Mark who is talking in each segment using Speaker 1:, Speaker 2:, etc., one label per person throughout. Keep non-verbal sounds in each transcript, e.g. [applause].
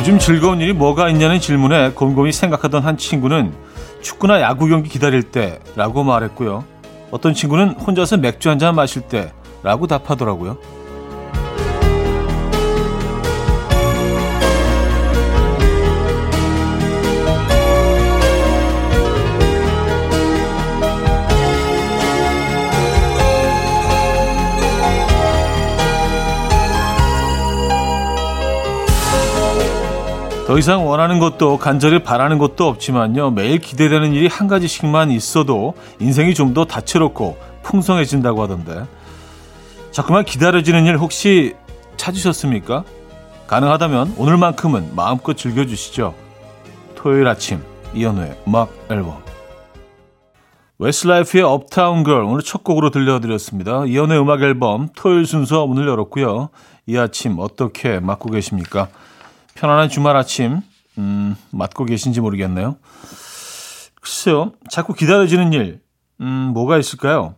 Speaker 1: 요즘 즐거운 일이 뭐가 있냐는 질문에 곰곰이 생각하던 한 친구는 축구나 야구 경기 기다릴 때라고 말했고요. 어떤 친구는 혼자서 맥주 한 잔 마실 때라고 답하더라고요. 더 이상 원하는 것도 간절히 바라는 것도 없지만요. 매일 기대되는 일이 한 가지씩만 있어도 인생이 좀 더 다채롭고 풍성해진다고 하던데. 자꾸만 기다려지는 일 혹시 찾으셨습니까? 가능하다면 오늘만큼은 마음껏 즐겨주시죠. 토요일 아침 이현우의 음악 앨범 웨스트라이프의 Uptown Girl 오늘 첫 곡으로 들려드렸습니다. 이현우의 음악 앨범 토요일 순서 문을 열었고요. 이 아침 어떻게 맞고 계십니까? 편안한 주말 아침 음, 맞고 계신지 모르겠네요. 글쎄요. 자꾸 기다려지는 일 음, 뭐가 있을까요?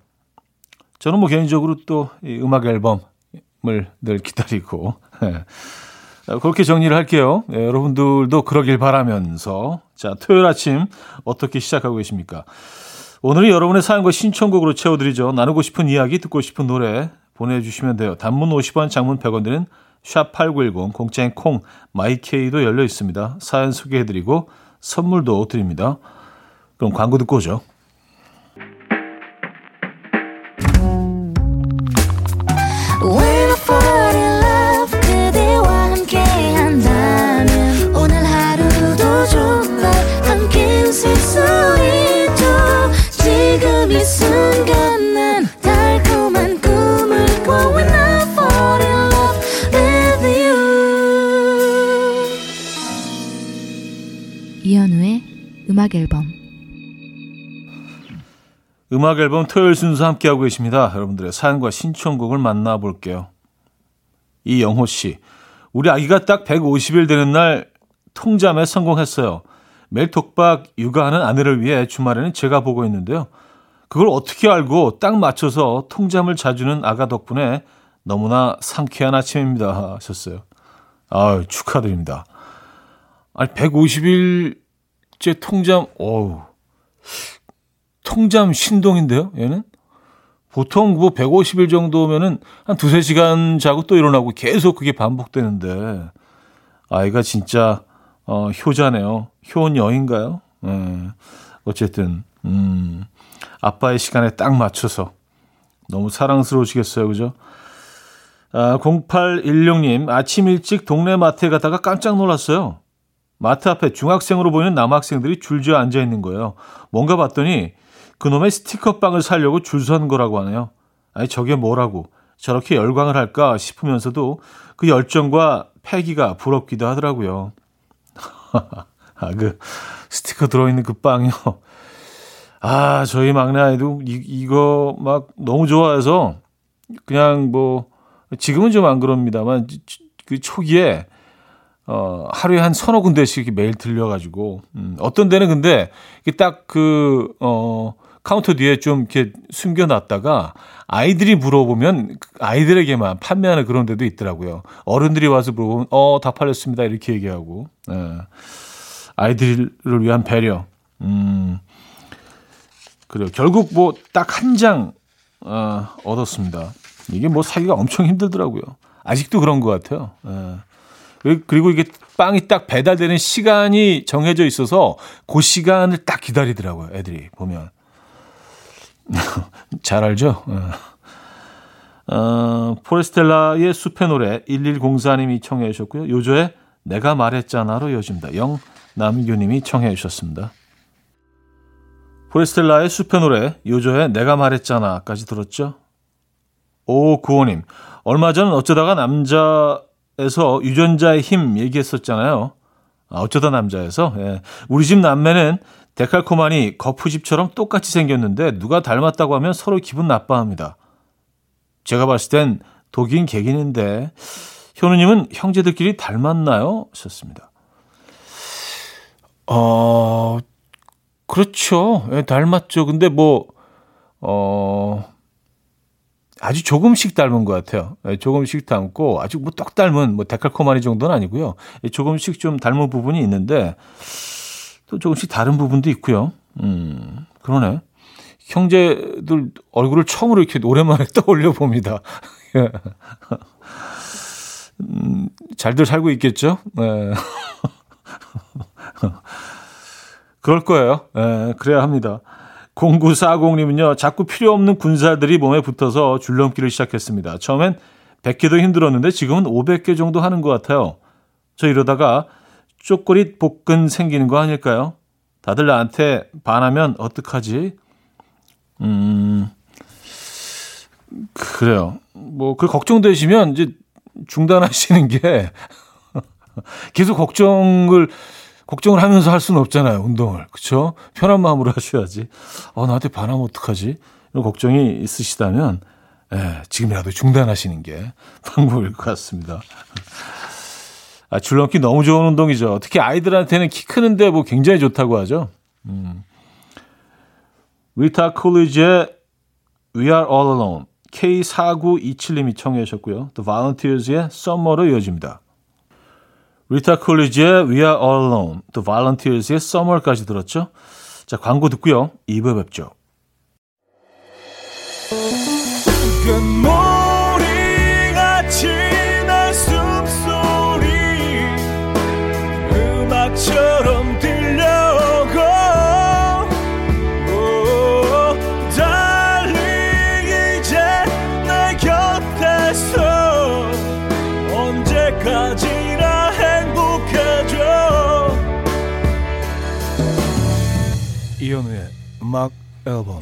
Speaker 1: 저는 뭐 개인적으로 또 이 음악 앨범을 늘 기다리고 예. 그렇게 정리를 할게요. 예, 여러분들도 그러길 바라면서 자 토요일 아침 어떻게 시작하고 계십니까? 오늘은 여러분의 사연과 신청곡으로 채워드리죠. 나누고 싶은 이야기, 듣고 싶은 노래 보내주시면 돼요. 단문 50원, 장문 100원 드는 샵8910 공짜인 콩 마이케이도 열려 있습니다. 사연 소개해드리고 선물도 드립니다. 그럼 광고 듣고 오죠.
Speaker 2: 음악 앨범
Speaker 1: 음악 앨범 토요일 순서 함께하고 계십니다. 여러분들의 사연과 신청곡을 만나볼게요. 이영호 씨. 우리 아기가 딱 150일 되는 날 통잠에 성공했어요. 매일 독박 육아하는 아내를 위해 주말에는 제가 보고 있는데요. 그걸 어떻게 알고 딱 맞춰서 통잠을 자주는 아가 덕분에 너무나 상쾌한 아침입니다. 하셨어요. 아 축하드립니다. 아니, 150일 제 통잠, 어우, 통잠 신동인데요, 얘는? 보통 뭐 150일 정도면은 한 두세 시간 자고 또 일어나고 계속 그게 반복되는데, 아이가 진짜, 어, 효자네요. 효녀인가요? 예. 어쨌든, 음, 아빠의 시간에 딱 맞춰서 너무 사랑스러우시겠어요, 그죠? 아, 0816님, 아침 일찍 동네 마트에 가다가 깜짝 놀랐어요. 마트 앞에 중학생으로 보이는 남학생들이 줄지어 앉아 있는 거예요. 뭔가 봤더니 그놈의 스티커빵을 사려고 줄 선 거라고 하네요. 아니 저게 뭐라고 저렇게 열광을 할까 싶으면서도 그 열정과 패기가 부럽기도 하더라고요. [laughs] 아, 그 스티커 들어있는 그 빵이요. 아, 저희 막내 아이도 이, 이거 막 너무 좋아해서 그냥 뭐 지금은 좀 안 그럽니다만 그 초기에 어, 하루에 한 서너 군데씩 매일 들려가지고, 음, 어떤 데는 근데, 딱 그, 어, 카운터 뒤에 좀 이렇게 숨겨놨다가 아이들이 물어보면 아이들에게만 판매하는 그런 데도 있더라고요. 어른들이 와서 물어보면, 어, 다 팔렸습니다. 이렇게 얘기하고, 예. 아이들을 위한 배려. 음, 그래요. 결국 뭐 딱 한 장, 어, 얻었습니다. 이게 뭐 사기가 엄청 힘들더라고요. 아직도 그런 것 같아요. 예. 그리고 이게 빵이 딱 배달되는 시간이 정해져 있어서 그 시간을 딱 기다리더라고요. 애들이 보면. [laughs] 잘 알죠? 어, 어 포레스텔라의 숲의 노래 1104님이 청해 주셨고요. 요조의 내가 말했잖아로 이어집니다. 영남규님이 청해 주셨습니다. 포레스텔라의 숲의 노래 요조의 내가 말했잖아까지 들었죠? 오구호님 얼마 전 어쩌다가 남자 에서 유전자의 힘 얘기했었잖아요. 아, 어쩌다 남자에서 예. 우리 집 남매는 데칼코마니 거푸집처럼 똑같이 생겼는데 누가 닮았다고 하면 서로 기분 나빠합니다. 제가 봤을 땐 독인 객인인데 현우님은 형제들끼리 닮았나요? 하셨습니다. 어 그렇죠. 예, 닮았죠. 근데 뭐 어. 아주 조금씩 닮은 것 같아요. 예, 조금씩 닮고 아주 뭐떡 닮은 뭐 데칼코마니 정도는 아니고요. 예, 조금씩 좀 닮은 부분이 있는데 또 조금씩 다른 부분도 있고요. 음, 그러네. 형제들 얼굴을 처음으로 이렇게 오랜만에 [laughs] 떠올려 봅니다. [laughs] 예. 음, 잘들 살고 있겠죠? 네. [laughs] 그럴 거예요. 네, 그래야 합니다. 0940님은요, 자꾸 필요 없는 군사들이 몸에 붙어서 줄넘기를 시작했습니다. 처음엔 100개도 힘들었는데 지금은 500개 정도 하는 것 같아요. 저 이러다가 쪼꼬릿 복근 생기는 거 아닐까요? 다들 나한테 반하면 어떡하지? 음, 그래요. 뭐, 그 걱정되시면 이제 중단하시는 게 [laughs] 계속 걱정을 걱정을 하면서 할 수는 없잖아요. 운동을. 그렇죠? 편한 마음으로 [laughs] 하셔야지. 어, 나한테 반하면 어떡하지? 이런 걱정이 있으시다면 예, 지금이라도 중단하시는 게 [laughs] 방법일 것 같습니다. 아, 줄넘기 너무 좋은 운동이죠. 특히 아이들한테는 키 크는데 뭐 굉장히 좋다고 하죠. 음. 리타 콜리지의 We Are All Alone K4927님이 청해 주셨고요. The Volunteers의 Summer로 이어집니다. 리타 콜리지의 We Are All Alone, The Volunteers의 Summer까지 들었죠. 자, 광고 듣고요. 2부에 뵙죠. 음악 앨범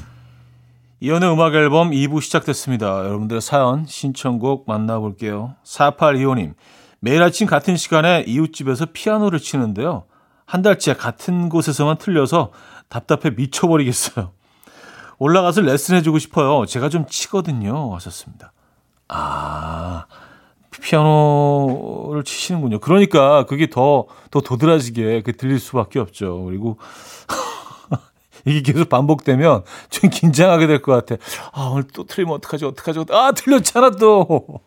Speaker 1: 이현우의 음악 앨범 2부 시작됐습니다. 여러분들의 사연 신청곡 만나볼게요. 4825님 매일 아침 같은 시간에 이웃집에서 피아노를 치는데요. 한 달째 같은 곳에서만 틀려서 답답해 미쳐버리겠어요. 올라가서 레슨해주고 싶어요. 제가 좀 치거든요. 하셨습니다. 아, 피아노를 치시는군요. 그러니까 그게 더, 더 도드라지게 들릴 수밖에 없죠. 그리고 이게 계속 반복되면 좀 긴장하게 될 것 같아. 아, 오늘 또 틀리면 어떡하지, 어떡하지, 아, 틀렸잖아, 또.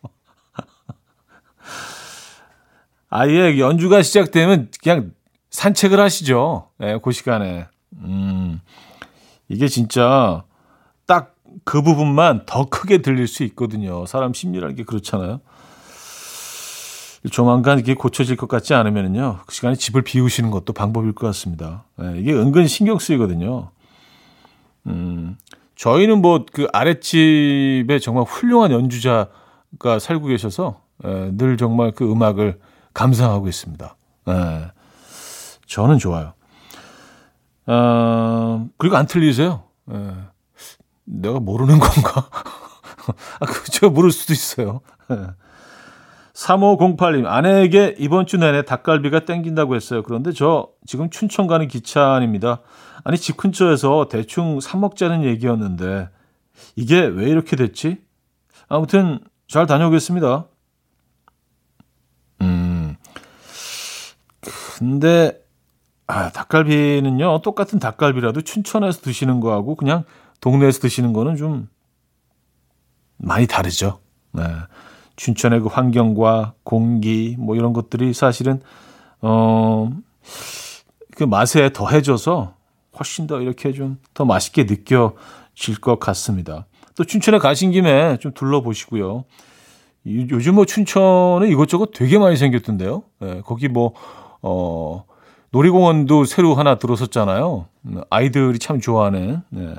Speaker 1: [laughs] 아예 연주가 시작되면 그냥 산책을 하시죠. 예, 네, 그 시간에. 음, 이게 진짜 딱 그 부분만 더 크게 들릴 수 있거든요. 사람 심리라는 게 그렇잖아요. 조만간 이게 고쳐질 것 같지 않으면요. 그 시간에 집을 비우시는 것도 방법일 것 같습니다. 네, 이게 은근 신경 쓰이거든요. 음, 저희는 뭐 그 아랫집에 정말 훌륭한 연주자가 살고 계셔서 에, 늘 정말 그 음악을 감상하고 있습니다. 에, 저는 좋아요. 어, 그리고 안 틀리세요. 에, 내가 모르는 [laughs] 건가? 아, 그, 제가 모를 수도 있어요. 에. 3508님, 아내에게 이번 주 내내 닭갈비가 땡긴다고 했어요. 그런데 저 지금 춘천 가는 기차 안입니다. 아니, 집 근처에서 대충 사먹자는 얘기였는데, 이게 왜 이렇게 됐지? 아무튼, 잘 다녀오겠습니다. 음, 근데, 아, 닭갈비는요, 똑같은 닭갈비라도 춘천에서 드시는 거하고 그냥 동네에서 드시는 거는 좀 많이 다르죠. 네. 춘천의 그 환경과 공기 뭐 이런 것들이 사실은 어 그 맛에 더해져서 훨씬 더 이렇게 좀 더 맛있게 느껴질 것 같습니다. 또 춘천에 가신 김에 좀 둘러보시고요. 요즘 뭐 춘천에 이것저것 되게 많이 생겼던데요. 예, 거기 뭐, 어, 놀이공원도 새로 하나 들어섰잖아요. 아이들이 참 좋아하는, 예,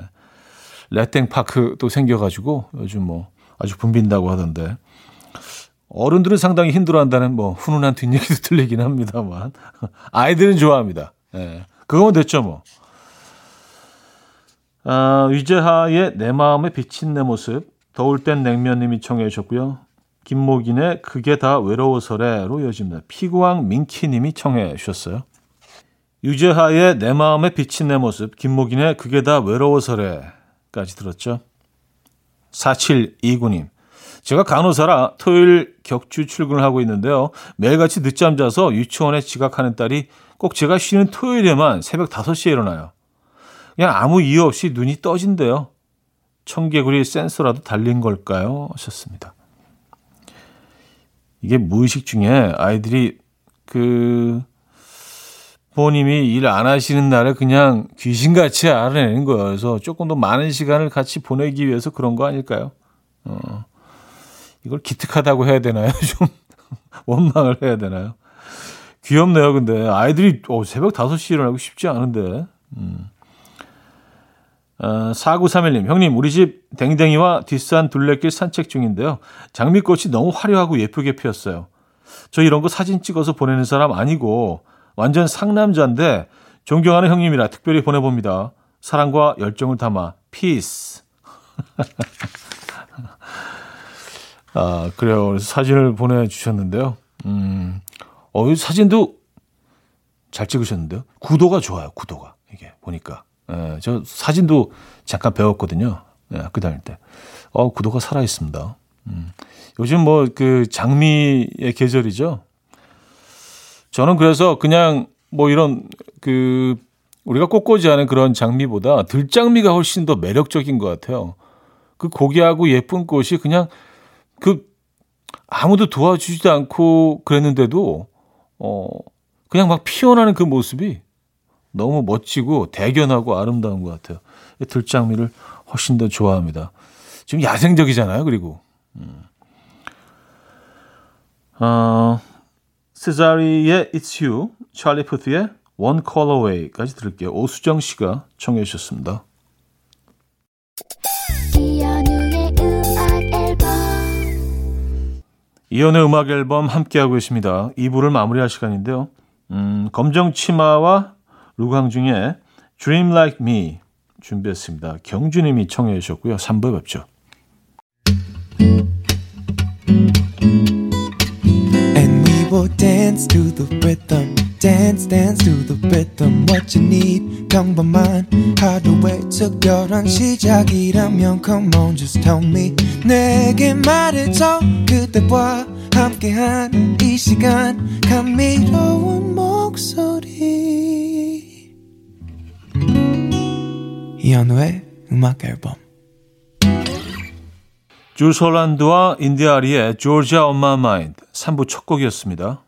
Speaker 1: 레땡파크도 생겨가지고 요즘 뭐 아주 붐빈다고 하던데. 어른들은 상당히 힘들어한다는 뭐 훈훈한 뒷얘기도 [laughs] 들리긴 합니다만 아이들은 좋아합니다. 예. 그거면 됐죠 뭐. 아, 위재하의 내 마음에 비친 내 모습 더울 땐 냉면님이 청해 주셨고요. 김목인의 그게 다 외로워서래로 이어집니다. 피구왕 민키님이 청해 주셨어요. 유재하의 내 마음에 비친 내 모습 김목인의 그게 다 외로워서래까지 들었죠. 4729님 제가 간호사라 토요일 격주 출근을 하고 있는데요. 매일같이 늦잠 자서 유치원에 지각하는 딸이 꼭 제가 쉬는 토요일에만 새벽 5시에 일어나요. 그냥 아무 이유 없이 눈이 떠진대요. 청개구리 센서라도 달린 걸까요? 하셨습니다. 이게 무의식 중에 아이들이 그 부모님이 일 안 하시는 날에 그냥 귀신같이 알아내는. 그래서 조금 더 많은 시간을 같이 보내기 위해서 그런 거 아닐까요? 어, 이걸 기특하다고 해야 되나요? [laughs] 좀 원망을 해야 되나요? 귀엽네요, 근데. 아이들이 어, 새벽 5시에 일어나고 쉽지 않은데. 음. 어, 4931님, 형님, 우리 집 댕댕이와 뒷산 둘레길 산책 중인데요. 장미꽃이 너무 화려하고 예쁘게 피었어요. 저 이런 거 사진 찍어서 보내는 사람 아니고, 완전 상남자인데, 존경하는 형님이라 특별히 보내봅니다. 사랑과 열정을 담아, 피스. [laughs] 아, 그래요. 그래서 사진을 보내주셨는데요. 음, 어, 이 사진도 잘 찍으셨는데요. 구도가 좋아요, 구도가. 이게, 보니까. 예, 저 사진도 잠깐 배웠거든요. 예, 학교 다닐 때. 어, 구도가 살아있습니다. 음, 요즘 뭐 그 장미의 계절이죠. 저는 그래서 그냥 뭐 이런 그 우리가 꽃꽂이 하는 그런 장미보다 들장미가 훨씬 더 매력적인 것 같아요. 그 고귀하고 예쁜 꽃이 그냥 그 아무도 도와주지도 않고 그랬는데도 어 그냥 막 피어나는 그 모습이 너무 멋지고 대견하고 아름다운 것 같아요. 들장미를 훨씬 더 좋아합니다. 지금 야생적이잖아요. 그리고 음. 어, 세자리의 It's You, 찰리 푸트의 One Call Away까지 들을게요. 오수정 씨가 청해 주셨습니다. 이연의 음악 앨범 함께하고 있습니다. 2부를 마무리할 시간인데요. 음, 검정 치마와 루광중의 Dream Like Me 준비했습니다. 경주님이 청해 주셨고요. 3부 뵙죠. Will dance to the rhythm. dance dance to the rhythm what you need 평범한 하루의 특별한 시작이라면 come on just tell me 내게 말해줘 그대와 함께한 이 시간 감미로운 목소리 이현우의 음악 앨범 줄스 홀란드와 인디아리의 Georgia on my mind 3부 첫 곡이었습니다.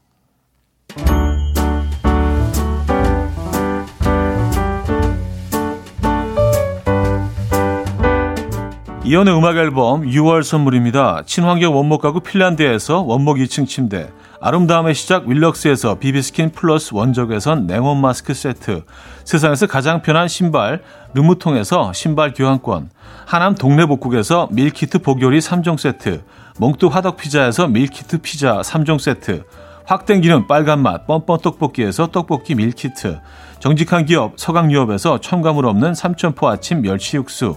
Speaker 1: 이현우의 음악 앨범 6월 선물입니다. 친환경 원목 가구 핀란드에서 원목 2층 침대, 아름다움의 시작 윌럭스에서 비비스킨 플러스 원적외선 냉온 마스크 세트, 세상에서 가장 편한 신발 르무통에서 신발 교환권, 하남 동네 복국에서 밀키트 복요리 3종 세트, 몽뚜 화덕 피자에서 밀키트 피자 3종 세트, 확 땡기는 빨간맛 뻔뻔 떡볶이에서 떡볶이 밀키트, 정직한 기업 서강유업에서 첨가물 없는 삼천포 아침 멸치 육수,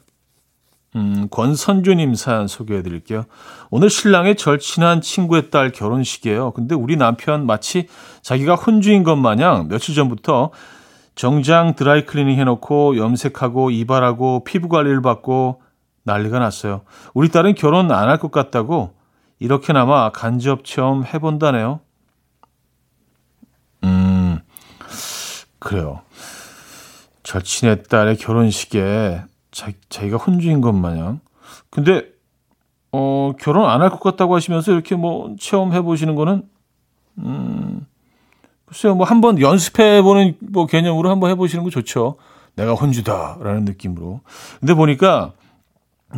Speaker 1: 음, 권선주님 사연 소개해 드릴게요. 오늘 신랑의 절친한 친구의 딸 결혼식이에요. 근데 우리 남편 마치 자기가 혼주인 것 마냥 며칠 전부터 정장 드라이 클리닝 해놓고 염색하고 이발하고 피부 관리를 받고 난리가 났어요. 우리 딸은 결혼 안 할 것 같다고 이렇게나마 간접 체험 해본다네요. 음, 그래요. 절친의 딸의 결혼식에 자, 자기가 혼주인 것 마냥. 근데, 어, 결혼 안 할 것 같다고 하시면서 이렇게 뭐 체험해 보시는 거는, 음, 글쎄요, 뭐 한번 연습해 보는 뭐 개념으로 한번 해 보시는 거 좋죠. 내가 혼주다라는 느낌으로. 근데 보니까,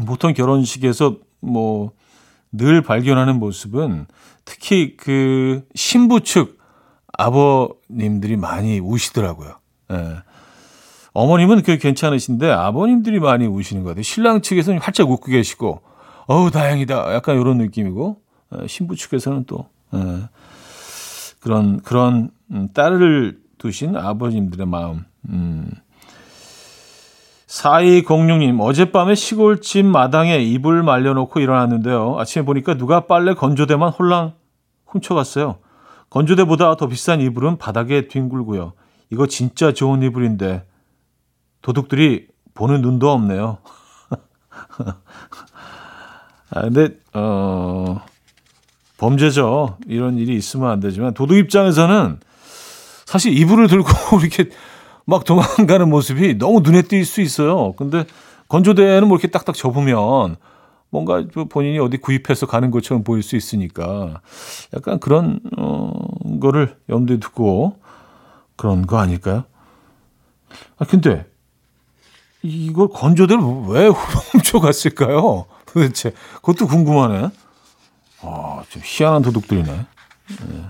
Speaker 1: 보통 결혼식에서 뭐 늘 발견하는 모습은 특히 그 신부 측 아버님들이 많이 우시더라고요. 예. 어머님은 그 괜찮으신데 아버님들이 많이 우시는 것 같아요. 신랑 측에서는 활짝 웃고 계시고, 어우, 다행이다. 약간 이런 느낌이고, 예, 신부 측에서는 또, 예. 그런, 그런, 음, 딸을 두신 아버님들의 마음, 음, 4206님, 어젯밤에 시골집 마당에 이불 말려놓고 일어났는데요. 아침에 보니까 누가 빨래 건조대만 홀랑 훔쳐갔어요. 건조대보다 더 비싼 이불은 바닥에 뒹굴고요. 이거 진짜 좋은 이불인데 도둑들이 보는 눈도 없네요. [laughs] 아, 근데 어 범죄죠. 이런 일이 있으면 안 되지만 도둑 입장에서는 사실 이불을 들고 [laughs] 이렇게 막 도망가는 모습이 너무 눈에 띌 수 있어요. 근데 건조대는 뭐 이렇게 딱딱 접으면 뭔가 본인이 어디 구입해서 가는 것처럼 보일 수 있으니까 약간 그런 어 거를 염두에 두고 그런 거 아닐까요? 아 근데 이걸 건조대를 왜 [laughs] 훔쳐갔을까요? 도대체 그것도 궁금하네. 아, 좀 희한한 도둑들이네. 네.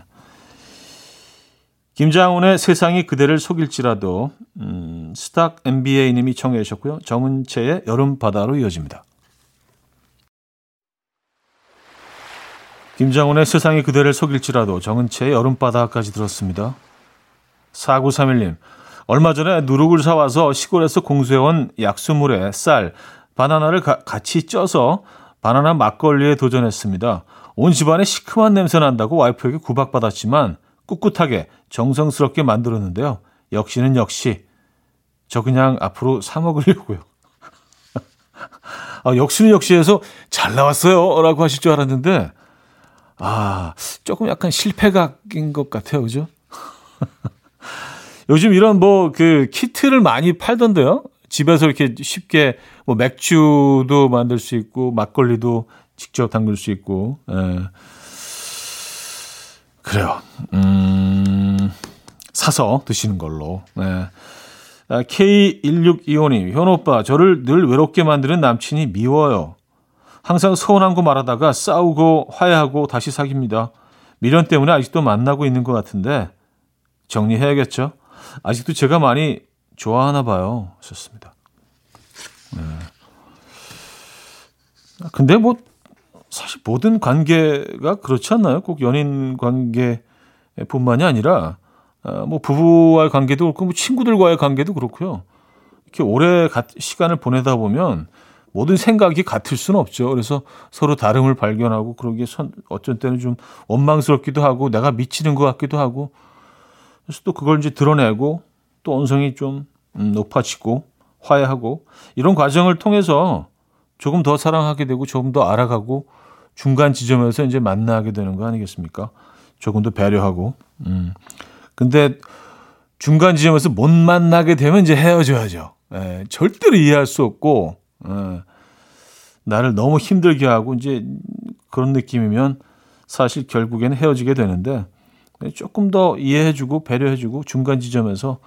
Speaker 1: 김장훈의 세상이 그대를 속일지라도 음, 스탁 MBA님이 청해 주셨고요. 정은채의 여름 바다로 이어집니다. 김장훈의 세상이 그대를 속일지라도 정은채의 여름바다까지 들었습니다. 4931님, 얼마 전에 누룩을 사와서 시골에서 공수해온 약수물에 쌀, 바나나를 가, 같이 쪄서 바나나 막걸리에 도전했습니다. 온 집안에 시큼한 냄새 난다고 와이프에게 구박받았지만 꿋꿋하게 정성스럽게 만들었는데요. 역시는 역시 저 그냥 앞으로 사 먹으려고요. [laughs] 아, 역시는 역시해서 잘 나왔어요. 라고 하실 줄 알았는데, 아, 조금 약간 실패각인 것 같아요. 그죠? [laughs] 요즘 이런 뭐 그 키트를 많이 팔던데요. 집에서 이렇게 쉽게 뭐 맥주도 만들 수 있고, 막걸리도 직접 담글 수 있고, 예. 그래요. 음, 사서 드시는 걸로. 네. K1625님, 현 오빠, 저를 늘 외롭게 만드는 남친이 미워요. 항상 서운한 거 말하다가 싸우고 화해하고 다시 사깁니다. 미련 때문에 아직도 만나고 있는 것 같은데 정리해야겠죠? 아직도 제가 많이 좋아하나 봐요. 하셨습니다. 네. 근데 뭐 사실 모든 관계가 그렇지 않나요? 꼭 연인 관계뿐만이 아니라 어, 뭐 부부와의 관계도 그렇고 뭐 친구들과의 관계도 그렇고요. 이렇게 오래 시간을 보내다 보면 모든 생각이 같을 수는 없죠. 그래서 서로 다름을 발견하고 그러기에 어쩐 때는 좀 원망스럽기도 하고 내가 미치는 것 같기도 하고 그래서 또 그걸 이제 드러내고 또 언성이 좀 음, 높아지고 화해하고 이런 과정을 통해서 조금 더 사랑하게 되고 조금 더 알아가고 중간 지점에서 이제 만나게 되는 거 아니겠습니까? 조금 더 배려하고. 음. 근데 중간 지점에서 못 만나게 되면 이제 헤어져야죠. 예, 절대로 이해할 수 없고, 예, 나를 너무 힘들게 하고, 이제 그런 느낌이면 사실 결국에는 헤어지게 되는데, 조금 더 이해해주고, 배려해주고, 중간 지점에서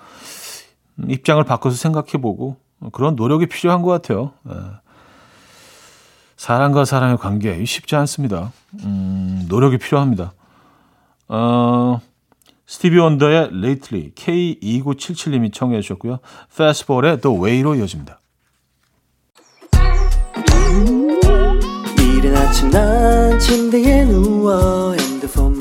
Speaker 1: 입장을 바꿔서 생각해보고, 그런 노력이 필요한 것 같아요. 예. 사람과 사람의 관계 쉽지 않습니다. 음, 노력이 필요합니다. 어, 스티비 원더의 Lately K2977님이 청해 주셨고요. 페스티벌의 The Way로 이어집니다. 이른 아침 난 침대에 누워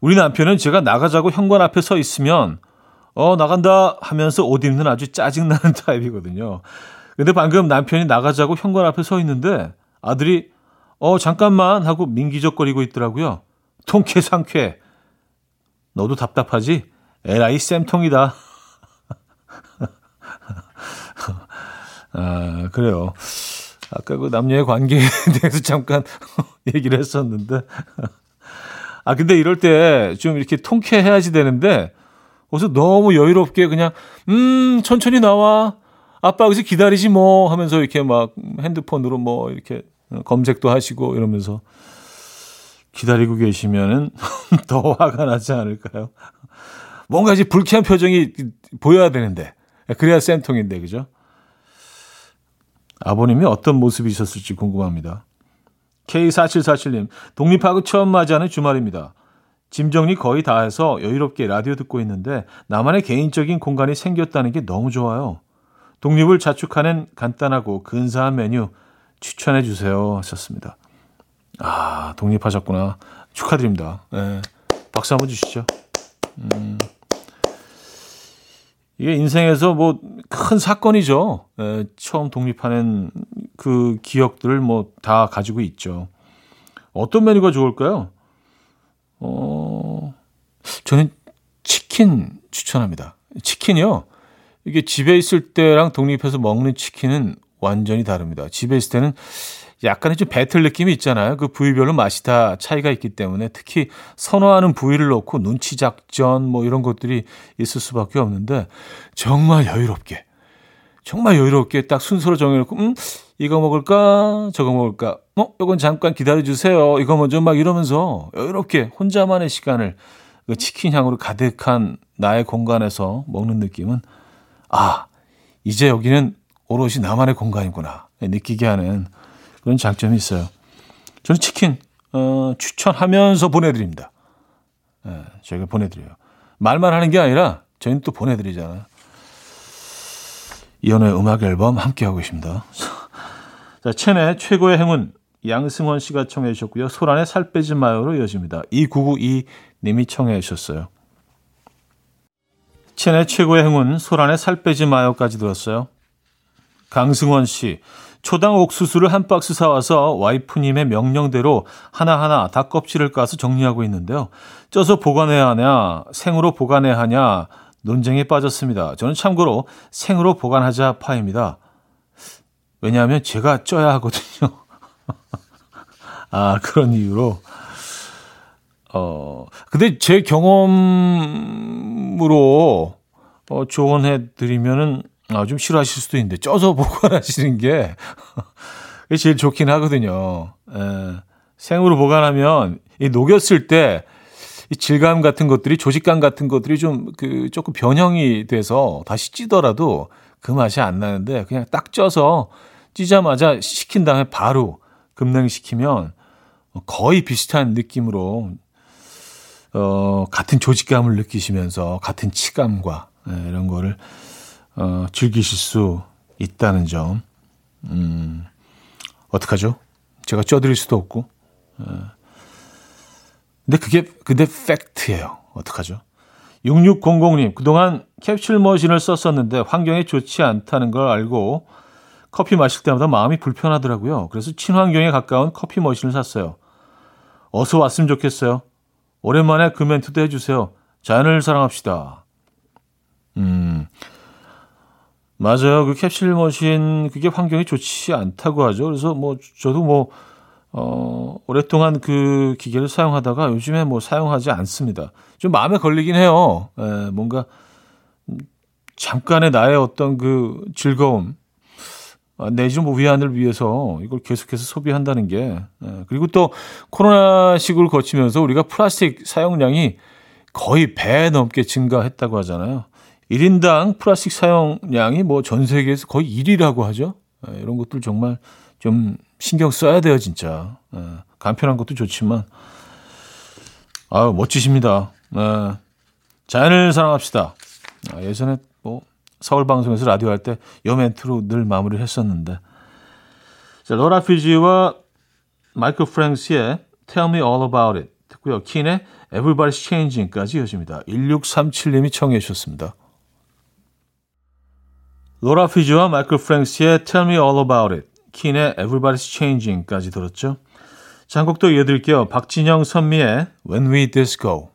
Speaker 1: 우리 남편은 제가 나가자고 현관 앞에 서 있으면 어, 나간다 하면서 옷 입는 아주 짜증나는 [laughs] 타입이거든요. 근데 방금 남편이 나가자고 현관 앞에 서 있는데 아들이 어, 잠깐만 하고 민기적거리고 있더라고요. 통쾌 상쾌. 너도 답답하지? 에라이 쌤통이다. [laughs] 아, 그래요. 아까 그 남녀의 관계에 [laughs] 대해서 잠깐 얘기를 했었는데. 아, 근데 이럴 때 좀 이렇게 통쾌해야지 되는데, 거기서 너무 여유롭게 그냥, 음, 천천히 나와. 아빠 여기서 기다리지 뭐 하면서 이렇게 막 핸드폰으로 뭐 이렇게 검색도 하시고 이러면서 기다리고 계시면은 [laughs] 더 화가 나지 않을까요? 뭔가 이제 불쾌한 표정이 보여야 되는데. 그래야 쌤통인데, 그죠? 아버님이 어떤 모습이셨을지 궁금합니다. K4747님, 독립하고 처음 맞이하는 주말입니다. 짐 정리 거의 다 해서 여유롭게 라디오 듣고 있는데 나만의 개인적인 공간이 생겼다는 게 너무 좋아요. 독립을 자축하는 간단하고 근사한 메뉴 추천해 주세요 하셨습니다. 아, 독립하셨구나. 축하드립니다. 네, 박수 한번 주시죠. 음. 이게 인생에서 뭐 큰 사건이죠. 에, 처음 독립하는 그 기억들을 뭐 다 가지고 있죠. 어떤 메뉴가 좋을까요? 어, 저는 치킨 추천합니다. 치킨이요. 이게 집에 있을 때랑 독립해서 먹는 치킨은 완전히 다릅니다. 집에 있을 때는 약간의 좀 배틀 느낌이 있잖아요. 그 부위별로 맛이 다 차이가 있기 때문에 특히 선호하는 부위를 놓고 눈치 작전 뭐 이런 것들이 있을 수밖에 없는데 정말 여유롭게 정말 여유롭게 딱 순서로 정해놓고 음 이거 먹을까 저거 먹을까 어 이건 잠깐 기다려 주세요 이거 먼저 막 이러면서 여유롭게 혼자만의 시간을 그 치킨 향으로 가득한 나의 공간에서 먹는 느낌은 아 이제 여기는 오롯이 나만의 공간이구나 느끼게 하는 그런 장점이 있어요. 저는 치킨 어, 추천하면서 보내드립니다. 예, 저희가 보내드려요. 말만 하는 게 아니라 저희는 또 보내드리잖아요. 이연의 음악 앨범 함께하고 계십니다. 자, 첸의 최고의 행운 양승원 씨가 청해 주셨고요. 소란의 살 빼지 마요로 이어집니다. 2992 님이 청해 주셨어요. 첸의 최고의 행운 소란의 살 빼지 마요까지 들었어요. 강승원 씨 초당 옥수수를 한 박스 사와서 와이프님의 명령대로 하나하나 닭껍질을 까서 정리하고 있는데요. 쪄서 보관해야 하냐, 생으로 보관해야 하냐, 논쟁에 빠졌습니다. 저는 참고로 생으로 보관하자 파입니다. 왜냐하면 제가 쪄야 하거든요. [laughs] 아, 그런 이유로. 어, 근데 제 경험으로 어, 조언해 드리면은 아, 좀 싫어하실 수도 있는데 쪄서 [laughs] 보관하시는 게 제일 좋긴 하거든요. 에, 생으로 보관하면 이 녹였을 때 이 질감 같은 것들이 조직감 같은 것들이 좀 그 조금 변형이 돼서 다시 찌더라도 그 맛이 안 나는데 그냥 딱 쪄서 찌자마자 식힌 다음에 바로 급냉시키면 거의 비슷한 느낌으로 어 같은 조직감을 느끼시면서 같은 치감과 네, 이런 거를 어, 즐기실 수 있다는 점. 음, 어떡하죠? 제가 쪄드릴 수도 없고. 어. 근데 그게, 근데 팩트예요. 어떡하죠? 6600님, 그동안 캡슐 머신을 썼었는데 환경에 좋지 않다는 걸 알고 커피 마실 때마다 마음이 불편하더라고요. 그래서 친환경에 가까운 커피 머신을 샀어요. 어서 왔으면 좋겠어요. 오랜만에 그 멘트도 해주세요. 자연을 사랑합시다. 음, 맞아요. 그 캡슐 머신 그게 환경이 좋지 않다고 하죠. 그래서 뭐 저도 뭐 어, 오랫동안 그 기계를 사용하다가 요즘에 뭐 사용하지 않습니다. 좀 마음에 걸리긴 해요. 에, 예, 뭔가 잠깐의 나의 어떤 그 즐거움, 아, 내지 뭐 위안을 위해서 이걸 계속해서 소비한다는 게 에, 예, 그리고 또 코로나 시국을 거치면서 우리가 플라스틱 사용량이 거의 배 넘게 증가했다고 하잖아요. 1인당 플라스틱 사용량이 뭐 전 세계에서 거의 1위라고 하죠. 예, 이런 것들 정말 좀 신경 써야 돼요, 진짜. 예, 간편한 것도 좋지만. 아유, 멋지십니다. 예, 자연을 사랑합시다. 아, 예전에 뭐 서울 방송에서 라디오 할 때 요 멘트로 늘 마무리를 했었는데. 자, 로라 피지와 마이클 프랭크스의 Tell Me All About It 듣고요. 킨의 Everybody's Changing까지 이어집니다. 1637님이 청해 주셨습니다. 로라 피지와 마이클 프랭크스의 Tell Me All About It, 킨의 Everybody's Changing까지 들었죠. 한 곡 더 이어드릴게요. 박진영 선미의 When We Disco.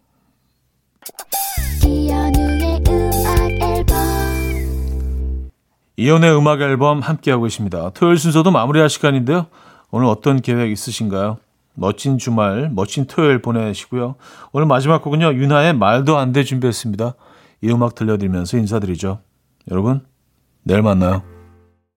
Speaker 1: 이연의 음악 앨범 함께하고 있습니다. 토요일 순서도 마무리할 시간인데요. 오늘 어떤 계획 있으신가요? 멋진 주말, 멋진 토요일 보내시고요. 오늘 마지막 곡은요. 윤하의 말도 안 돼 준비했습니다. 이 음악 들려드리면서 인사드리죠. 여러분, 내일 만나요.